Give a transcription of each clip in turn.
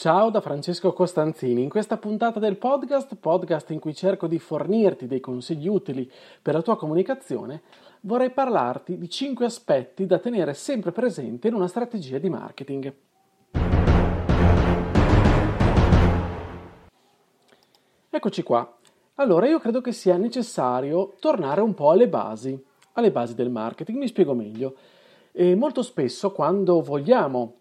Ciao da Francesco Costanzini. In questa puntata del podcast, podcast in cui cerco di fornirti dei consigli utili per la tua comunicazione, vorrei parlarti di 5 aspetti da tenere sempre presente in una strategia di marketing. Eccoci qua. Allora, io credo che sia necessario tornare un po' alle basi, alle basi del marketing. Mi spiego meglio. E molto spesso quando vogliamo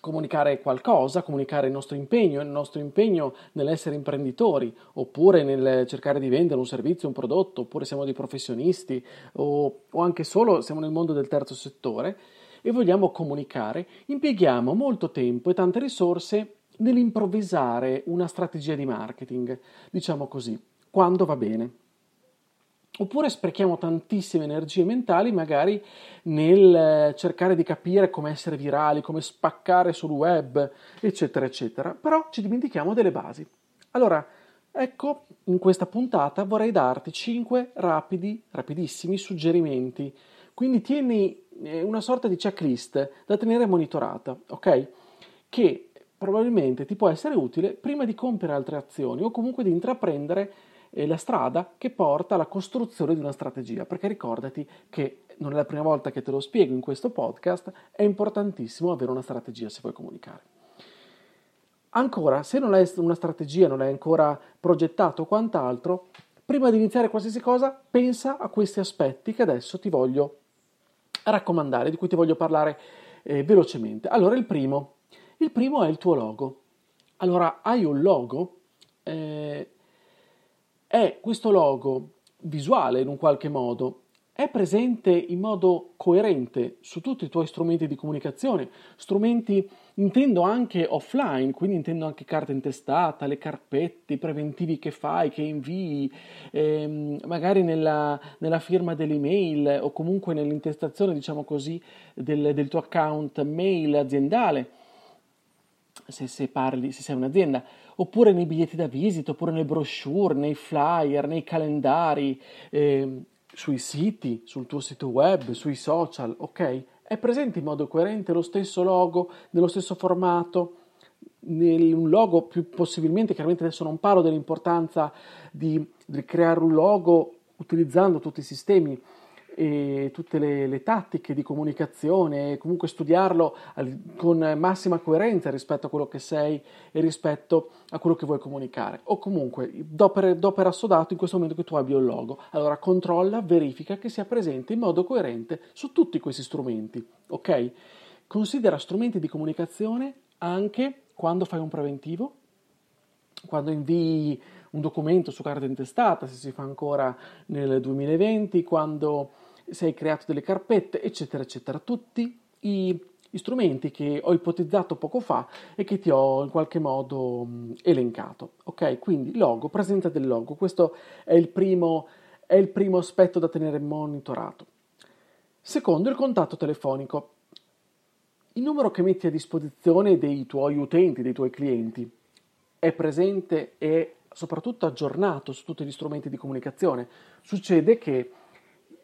comunicare qualcosa, comunicare il nostro impegno, il nostro impegno nell'essere imprenditori, oppure nel cercare di vendere un servizio, un prodotto, oppure siamo dei professionisti, o, o anche solo siamo nel mondo del terzo settore e vogliamo comunicare, impieghiamo molto tempo e tante risorse nell'improvvisare una strategia di marketing, diciamo così, quando va bene. Oppure sprechiamo tantissime energie mentali magari nel eh, cercare di capire come essere virali, come spaccare sul web, eccetera, eccetera. Però ci dimentichiamo delle basi. Allora, ecco, in questa puntata vorrei darti 5 rapidi, rapidissimi suggerimenti. Quindi tieni eh, una sorta di checklist da tenere monitorata, ok? Che probabilmente ti può essere utile prima di compiere altre azioni o comunque di intraprendere la strada che porta alla costruzione di una strategia, perché ricordati che non è la prima volta che te lo spiego in questo podcast, è importantissimo avere una strategia se vuoi comunicare. Ancora, se non hai una strategia, non hai ancora progettato quant'altro, prima di iniziare qualsiasi cosa, pensa a questi aspetti che adesso ti voglio raccomandare, di cui ti voglio parlare eh, velocemente. Allora, il primo, il primo è il tuo logo. Allora, hai un logo, eh, è questo logo visuale in un qualche modo è presente in modo coerente su tutti i tuoi strumenti di comunicazione, strumenti intendo anche offline, quindi intendo anche carta intestata, le carpette, i preventivi che fai, che invii, ehm, magari nella, nella, firma dell'email o comunque nell'intestazione, diciamo così, del, del tuo account mail aziendale. Se, se, parli, se sei un'azienda, oppure nei biglietti da visita, oppure nelle brochure, nei flyer, nei calendari, eh, sui siti, sul tuo sito web, sui social, ok? È presente in modo coerente lo stesso logo, nello stesso formato, nel, un logo più possibilmente, chiaramente adesso non parlo dell'importanza di, di creare un logo utilizzando tutti i sistemi e tutte le, le, tattiche di comunicazione comunque studiarlo con massima coerenza rispetto a quello che sei e rispetto a quello che vuoi comunicare. O comunque, do per, do per assodato in questo momento che tu abbia un logo. Allora controlla, verifica che sia presente in modo coerente su tutti questi strumenti. Ok? Considera strumenti di comunicazione anche quando fai un preventivo, quando invii un documento su carta intestata, se si fa ancora nel 2020, quando se hai creato delle carpette, eccetera, eccetera. Tutti i, strumenti che ho ipotizzato poco fa e che ti ho in qualche modo mh, elencato. Ok, quindi logo, presenza del logo, questo è il primo, è il primo aspetto da tenere monitorato. Secondo, il contatto telefonico. Il numero che metti a disposizione dei tuoi utenti, dei tuoi clienti, è presente e soprattutto aggiornato su tutti gli strumenti di comunicazione. Succede che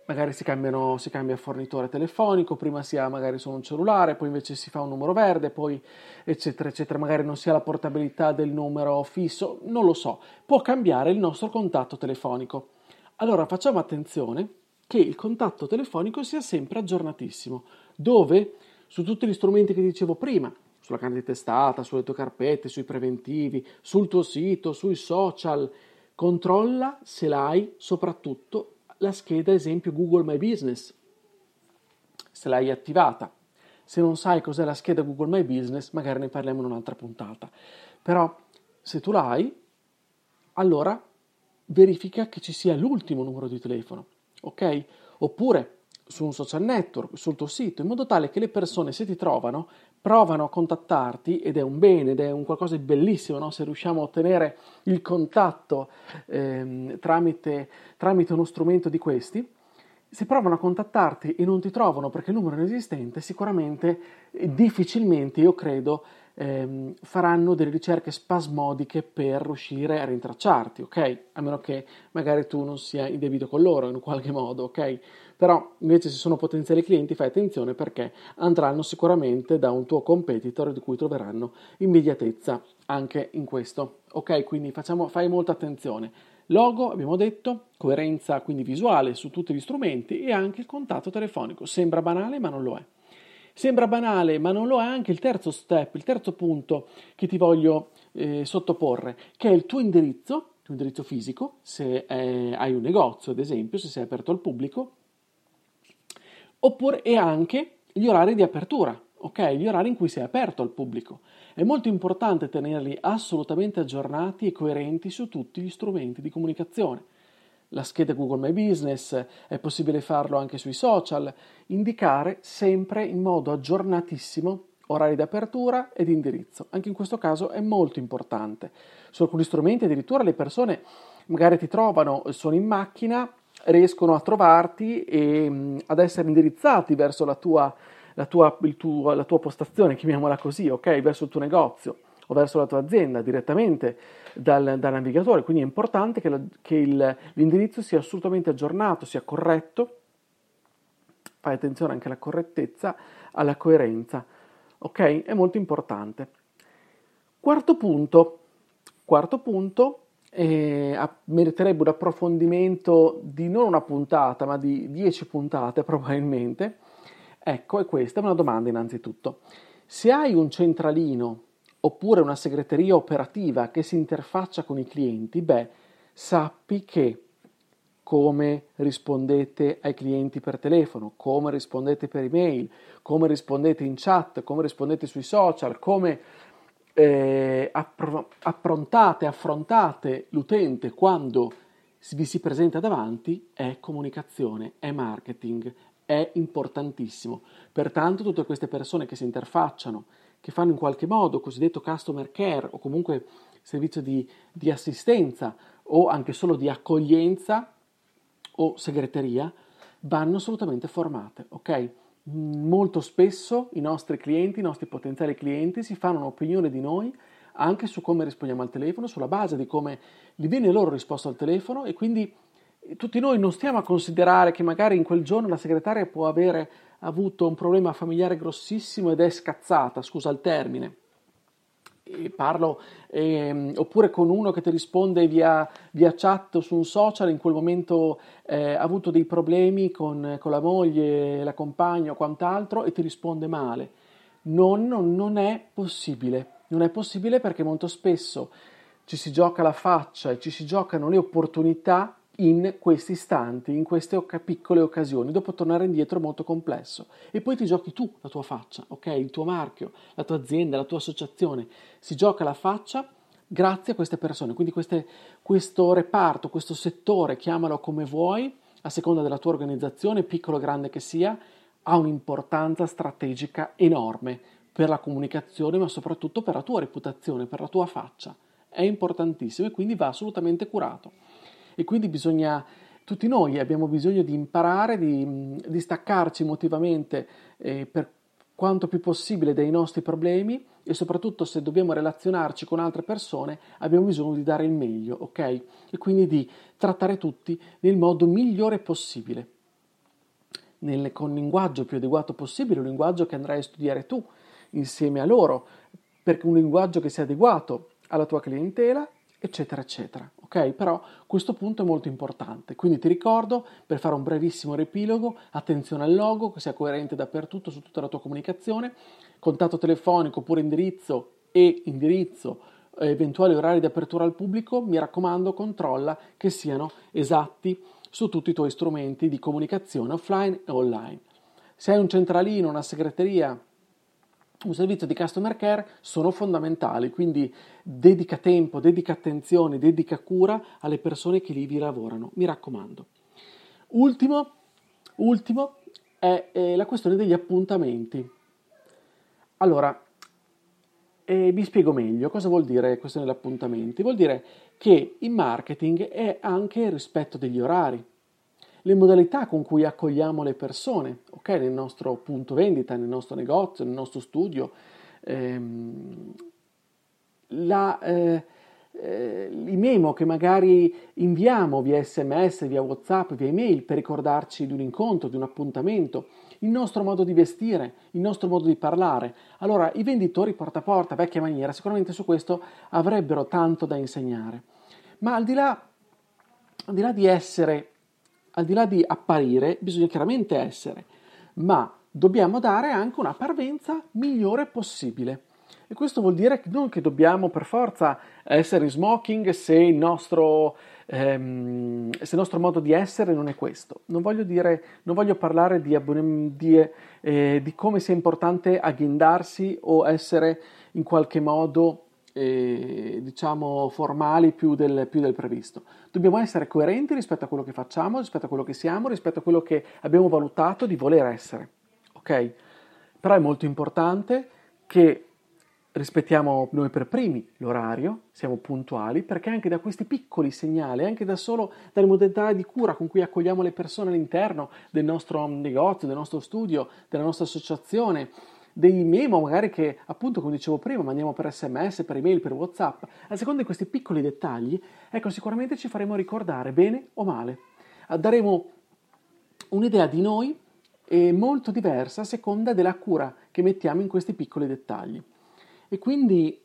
magari si, cambiano, si cambia fornitore telefonico, prima si ha magari solo un cellulare, poi invece si fa un numero verde, poi eccetera eccetera, magari non si ha la portabilità del numero fisso, non lo so, può cambiare il nostro contatto telefonico. Allora facciamo attenzione che il contatto telefonico sia sempre aggiornatissimo, dove? Su tutti gli strumenti che dicevo prima, sulla carta di testata, sulle tue carpette, sui preventivi, sul tuo sito, sui social, controlla se l'hai soprattutto la scheda esempio Google My Business, se l'hai attivata. Se non sai cos'è la scheda Google My Business, magari ne parliamo in un'altra puntata. Però se tu l'hai, allora verifica che ci sia l'ultimo numero di telefono, ok? Oppure su un social network, sul tuo sito, in modo tale che le persone se ti trovano provano a contattarti ed è un bene ed è un qualcosa di bellissimo no? se riusciamo a ottenere il contatto ehm, tramite, tramite uno strumento di questi. Se provano a contattarti e non ti trovano perché il numero è inesistente, sicuramente, difficilmente, io credo, ehm, faranno delle ricerche spasmodiche per riuscire a rintracciarti, ok? A meno che magari tu non sia in debito con loro in qualche modo, ok? Però invece se sono potenziali clienti fai attenzione perché andranno sicuramente da un tuo competitor di cui troveranno immediatezza anche in questo, ok? Quindi facciamo, fai molta attenzione. Logo, abbiamo detto, coerenza quindi visuale su tutti gli strumenti e anche il contatto telefonico. Sembra banale ma non lo è. Sembra banale, ma non lo è anche il terzo step, il terzo punto che ti voglio eh, sottoporre, che è il tuo indirizzo, il tuo indirizzo fisico, se eh, hai un negozio ad esempio, se sei aperto al pubblico, oppure e anche gli orari di apertura, ok? Gli orari in cui sei aperto al pubblico. È molto importante tenerli assolutamente aggiornati e coerenti su tutti gli strumenti di comunicazione la scheda Google My Business, è possibile farlo anche sui social, indicare sempre in modo aggiornatissimo orari di apertura ed indirizzo. Anche in questo caso è molto importante. Su alcuni strumenti addirittura le persone magari ti trovano, sono in macchina, riescono a trovarti e mm, ad essere indirizzati verso la tua, la tua, tuo, la tua postazione, chiamiamola così, ok? Verso il tuo negozio o verso la tua azienda direttamente dal, dal navigatore, quindi è importante che, la, che il, l'indirizzo sia assolutamente aggiornato, sia corretto, fai attenzione anche alla correttezza, alla coerenza, ok? È molto importante. Quarto punto, quarto punto eh, meriterebbe un approfondimento di non una puntata, ma di dieci puntate probabilmente. Ecco, è questa è una domanda innanzitutto. Se hai un centralino oppure una segreteria operativa che si interfaccia con i clienti, beh, sappi che come rispondete ai clienti per telefono, come rispondete per email, come rispondete in chat, come rispondete sui social, come eh, appro- approntate, affrontate l'utente quando vi si presenta davanti, è comunicazione, è marketing, è importantissimo. Pertanto tutte queste persone che si interfacciano, che fanno in qualche modo cosiddetto customer care o comunque servizio di, di assistenza o anche solo di accoglienza o segreteria, vanno assolutamente formate, ok? Molto spesso i nostri clienti, i nostri potenziali clienti si fanno un'opinione di noi anche su come rispondiamo al telefono, sulla base di come gli viene loro risposto al telefono e quindi tutti noi non stiamo a considerare che magari in quel giorno la segretaria può avere avuto un problema familiare grossissimo ed è scazzata, scusa il termine. Parlo eh, oppure con uno che ti risponde via, via, chat su un social, in quel momento eh, ha avuto dei problemi con, con, la moglie, la compagna o quant'altro e ti risponde male. Non, non, non è possibile. Non è possibile perché molto spesso ci si gioca la faccia e ci si giocano le opportunità in questi istanti, in queste piccole occasioni. Dopo tornare indietro è molto complesso. E poi ti giochi tu la tua faccia, ok? Il tuo marchio, la tua azienda, la tua associazione. Si gioca la faccia grazie a queste persone. Quindi queste, questo reparto, questo settore, chiamalo come vuoi, a seconda della tua organizzazione, piccolo o grande che sia, ha un'importanza strategica enorme per la comunicazione, ma soprattutto per la tua reputazione, per la tua faccia. È importantissimo e quindi va assolutamente curato e quindi bisogna, tutti noi abbiamo bisogno di imparare, di, di staccarci emotivamente eh, per quanto più possibile dai nostri problemi e soprattutto se dobbiamo relazionarci con altre persone abbiamo bisogno di dare il meglio, ok? E quindi di trattare tutti nel modo migliore possibile, nel, con il linguaggio più adeguato possibile, un linguaggio che andrai a studiare tu insieme a loro, perché un linguaggio che sia adeguato alla tua clientela eccetera, eccetera. Ok? Però questo punto è molto importante. Quindi ti ricordo, per fare un brevissimo riepilogo, attenzione al logo, che sia coerente dappertutto su tutta la tua comunicazione, contatto telefonico oppure indirizzo e indirizzo, eh, eventuali orari di apertura al pubblico, mi raccomando, controlla che siano esatti su tutti i tuoi strumenti di comunicazione offline e online. Se hai un centralino, una segreteria, un servizio di customer care sono fondamentali, quindi dedica tempo, dedica attenzione, dedica cura alle persone che lì vi lavorano, mi raccomando. Ultimo, ultimo è, è la questione degli appuntamenti. Allora, e vi spiego meglio cosa vuol dire questione degli appuntamenti. Vuol dire che il marketing è anche il rispetto degli orari, le modalità con cui accogliamo le persone, ok? Nel nostro punto vendita, nel nostro negozio, nel nostro studio. Ehm, la, eh, eh, i memo che magari inviamo via sms, via whatsapp, via email per ricordarci di un incontro, di un appuntamento, il nostro modo di vestire, il nostro modo di parlare. Allora, i venditori porta a porta, vecchia maniera, sicuramente su questo avrebbero tanto da insegnare. Ma al di là, al di, là di essere, al di là di apparire, bisogna chiaramente essere, ma dobbiamo dare anche una parvenza migliore possibile. E questo vuol dire che non che dobbiamo per forza essere in smoking se il nostro, ehm, se il nostro modo di essere non è questo. Non voglio, dire, non voglio parlare di, di, eh, di, come sia importante agghindarsi o essere in qualche modo eh, diciamo formali più del, più del, previsto. Dobbiamo essere coerenti rispetto a quello che facciamo, rispetto a quello che siamo, rispetto a quello che abbiamo valutato di voler essere. Ok? Però è molto importante che rispettiamo noi per primi l'orario, siamo puntuali, perché anche da questi piccoli segnali, anche da solo dalle modalità di cura con cui accogliamo le persone all'interno del nostro negozio, del nostro studio, della nostra associazione, dei memo magari che appunto come dicevo prima mandiamo per sms, per email, per whatsapp, a seconda di questi piccoli dettagli, ecco sicuramente ci faremo ricordare bene o male. Daremo un'idea di noi molto diversa a seconda della cura che mettiamo in questi piccoli dettagli e quindi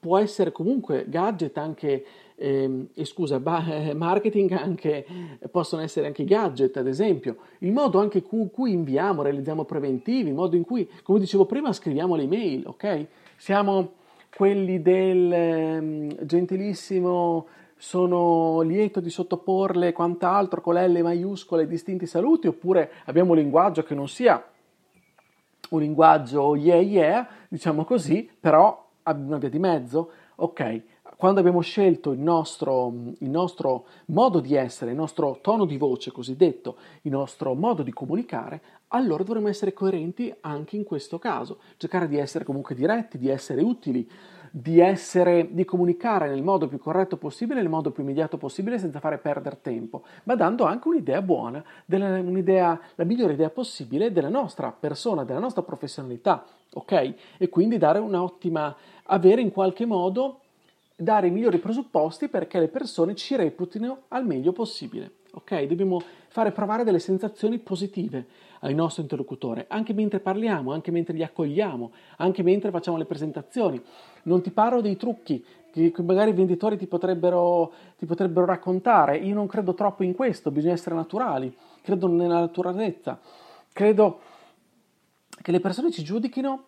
può essere comunque gadget anche, eh, scusa, marketing anche, possono essere anche gadget ad esempio, il modo anche con cui inviamo, realizziamo preventivi, il modo in cui, come dicevo prima, scriviamo le email, ok? Siamo quelli del eh, gentilissimo sono lieto di sottoporle quant'altro con L maiuscole distinti saluti oppure abbiamo un linguaggio che non sia un linguaggio yeah yeah, diciamo così, però una via di mezzo, ok, quando abbiamo scelto il nostro, il nostro, modo di essere, il nostro tono di voce cosiddetto, il nostro modo di comunicare, allora dovremmo essere coerenti anche in questo caso, cercare di essere comunque diretti, di essere utili, di, essere, di comunicare nel modo più corretto possibile, nel modo più immediato possibile, senza fare perdere tempo, ma dando anche un'idea buona, della, un'idea, la migliore idea possibile della nostra persona, della nostra professionalità, ok? E quindi dare un'ottima, avere in qualche modo, dare i migliori presupposti perché le persone ci reputino al meglio possibile, ok? Dobbiamo fare provare delle sensazioni positive al nostro interlocutore, anche mentre parliamo, anche mentre li accogliamo, anche mentre facciamo le presentazioni. Non ti parlo dei trucchi che magari i venditori ti potrebbero, ti potrebbero raccontare. Io non credo troppo in questo, bisogna essere naturali, credo nella naturalezza, credo che le persone ci giudichino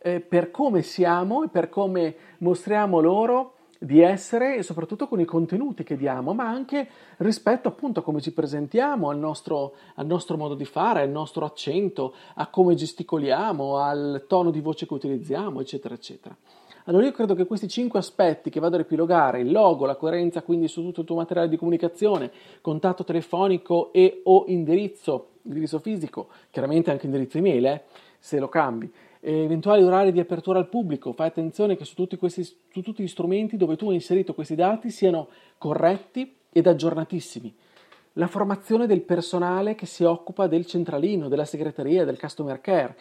eh, per come siamo e per come mostriamo loro di essere e soprattutto con i contenuti che diamo, ma anche rispetto appunto a come ci presentiamo, al nostro, al nostro modo di fare, al nostro accento, a come gesticoliamo, al tono di voce che utilizziamo, eccetera, eccetera. Allora io credo che questi cinque aspetti che vado a ripilogare, il logo, la coerenza quindi su tutto il tuo materiale di comunicazione, contatto telefonico e o indirizzo, indirizzo fisico, chiaramente anche indirizzo email, eh, se lo cambi, eventuali orari di apertura al pubblico, fai attenzione che su tutti, questi, su tutti gli strumenti dove tu hai inserito questi dati siano corretti ed aggiornatissimi. La formazione del personale che si occupa del centralino, della segreteria, del customer care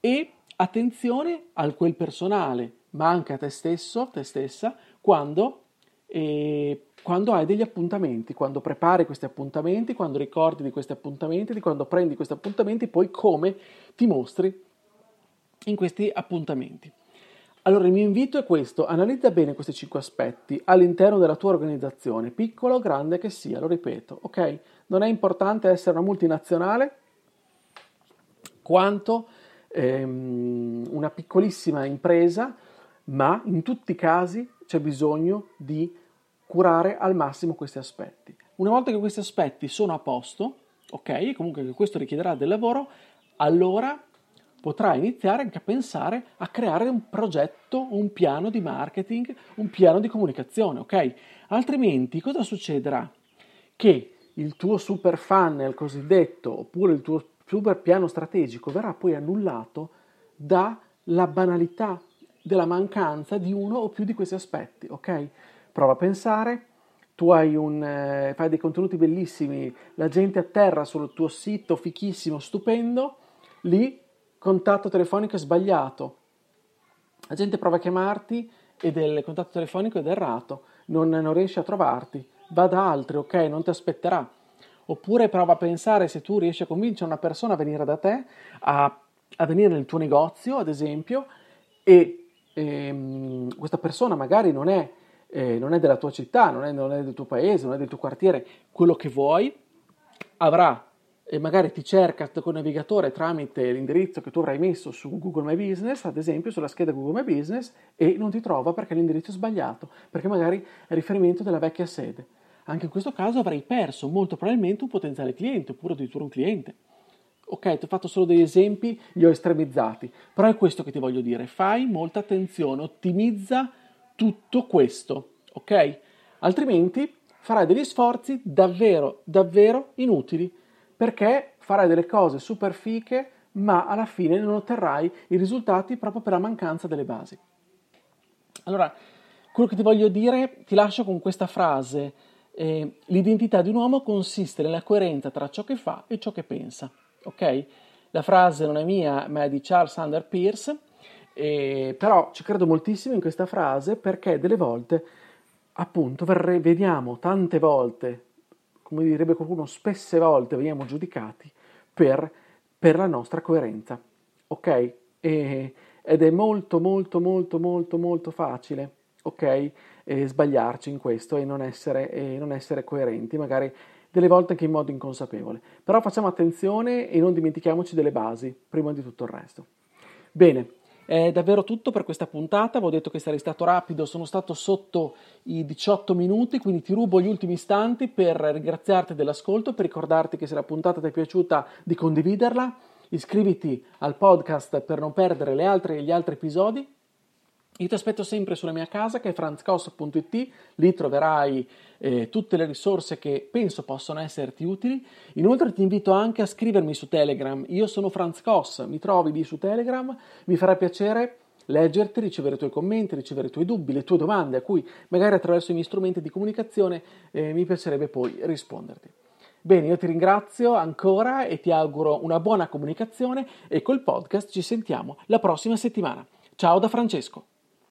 e attenzione a quel personale, ma anche a te stesso, te stessa, quando, eh, quando hai degli appuntamenti, quando prepari questi appuntamenti, quando ricordi di questi appuntamenti, di quando prendi questi appuntamenti, poi come ti mostri in questi appuntamenti. Allora il mio invito è questo, analizza bene questi cinque aspetti all'interno della tua organizzazione, piccola o grande che sia, lo ripeto, ok? Non è importante essere una multinazionale quanto ehm, una piccolissima impresa, ma in tutti i casi c'è bisogno di curare al massimo questi aspetti. Una volta che questi aspetti sono a posto, ok, comunque questo richiederà del lavoro, allora potrai iniziare anche a pensare a creare un progetto, un piano di marketing, un piano di comunicazione, ok? Altrimenti cosa succederà? Che il tuo super funnel cosiddetto, oppure il tuo super piano strategico verrà poi annullato dalla banalità della mancanza di uno o più di questi aspetti, ok? Prova a pensare, tu un, eh, fai dei contenuti bellissimi, la gente atterra sul tuo sito fichissimo, stupendo, lì contatto telefonico è sbagliato, la gente prova a chiamarti ed il contatto telefonico è errato, non, non riesce a trovarti, va da altri, ok? Non ti aspetterà. Oppure prova a pensare se tu riesci a convincere una persona a venire da te, a, a venire nel tuo negozio, ad esempio, e ehm, questa persona magari non è, eh, non è, della tua città, non è, non è del tuo paese, non è del tuo quartiere, quello che vuoi, avrà e magari ti cerca il navigatore tramite l'indirizzo che tu avrai messo su Google My Business, ad esempio sulla scheda Google My Business, e non ti trova perché l'indirizzo è sbagliato, perché magari è riferimento della vecchia sede. Anche in questo caso avrai perso molto probabilmente un potenziale cliente oppure addirittura un cliente. Ok, ti ho fatto solo degli esempi, li ho estremizzati, però è questo che ti voglio dire, fai molta attenzione, ottimizza tutto questo, ok? Altrimenti farai degli sforzi davvero, davvero inutili perché farai delle cose super fiche, ma alla fine non otterrai i risultati proprio per la mancanza delle basi. Allora, quello che ti voglio dire, ti lascio con questa frase. Eh, l'identità di un uomo consiste nella coerenza tra ciò che fa e ciò che pensa. Ok? La frase non è mia, ma è di Charles Sander Pierce, eh, però ci credo moltissimo in questa frase perché delle volte, appunto, verre, vediamo tante volte come direbbe qualcuno, spesse volte veniamo giudicati per, per la nostra coerenza. Ok? E, ed è molto, molto, molto, molto, molto facile, ok? E sbagliarci in questo e non, essere, e non essere coerenti, magari delle volte anche in modo inconsapevole. Però facciamo attenzione e non dimentichiamoci delle basi, prima di tutto il resto. Bene, è davvero tutto per questa puntata, avevo detto che sarei stato rapido, sono stato sotto i 18 minuti, quindi ti rubo gli ultimi istanti per ringraziarti dell'ascolto, per ricordarti che se la puntata ti è piaciuta di condividerla, iscriviti al podcast per non perdere altre, gli altri episodi io ti aspetto sempre sulla mia casa che è franzcos.it, lì troverai eh, tutte le risorse che penso possano esserti utili. Inoltre ti invito anche a scrivermi su Telegram, io sono Franz Cos, mi trovi lì su Telegram, mi farà piacere leggerti, ricevere i tuoi commenti, ricevere i tuoi dubbi, le tue domande a cui magari attraverso i miei strumenti di comunicazione eh, mi piacerebbe poi risponderti. Bene, io ti ringrazio ancora e ti auguro una buona comunicazione e col podcast ci sentiamo la prossima settimana. Ciao da Francesco.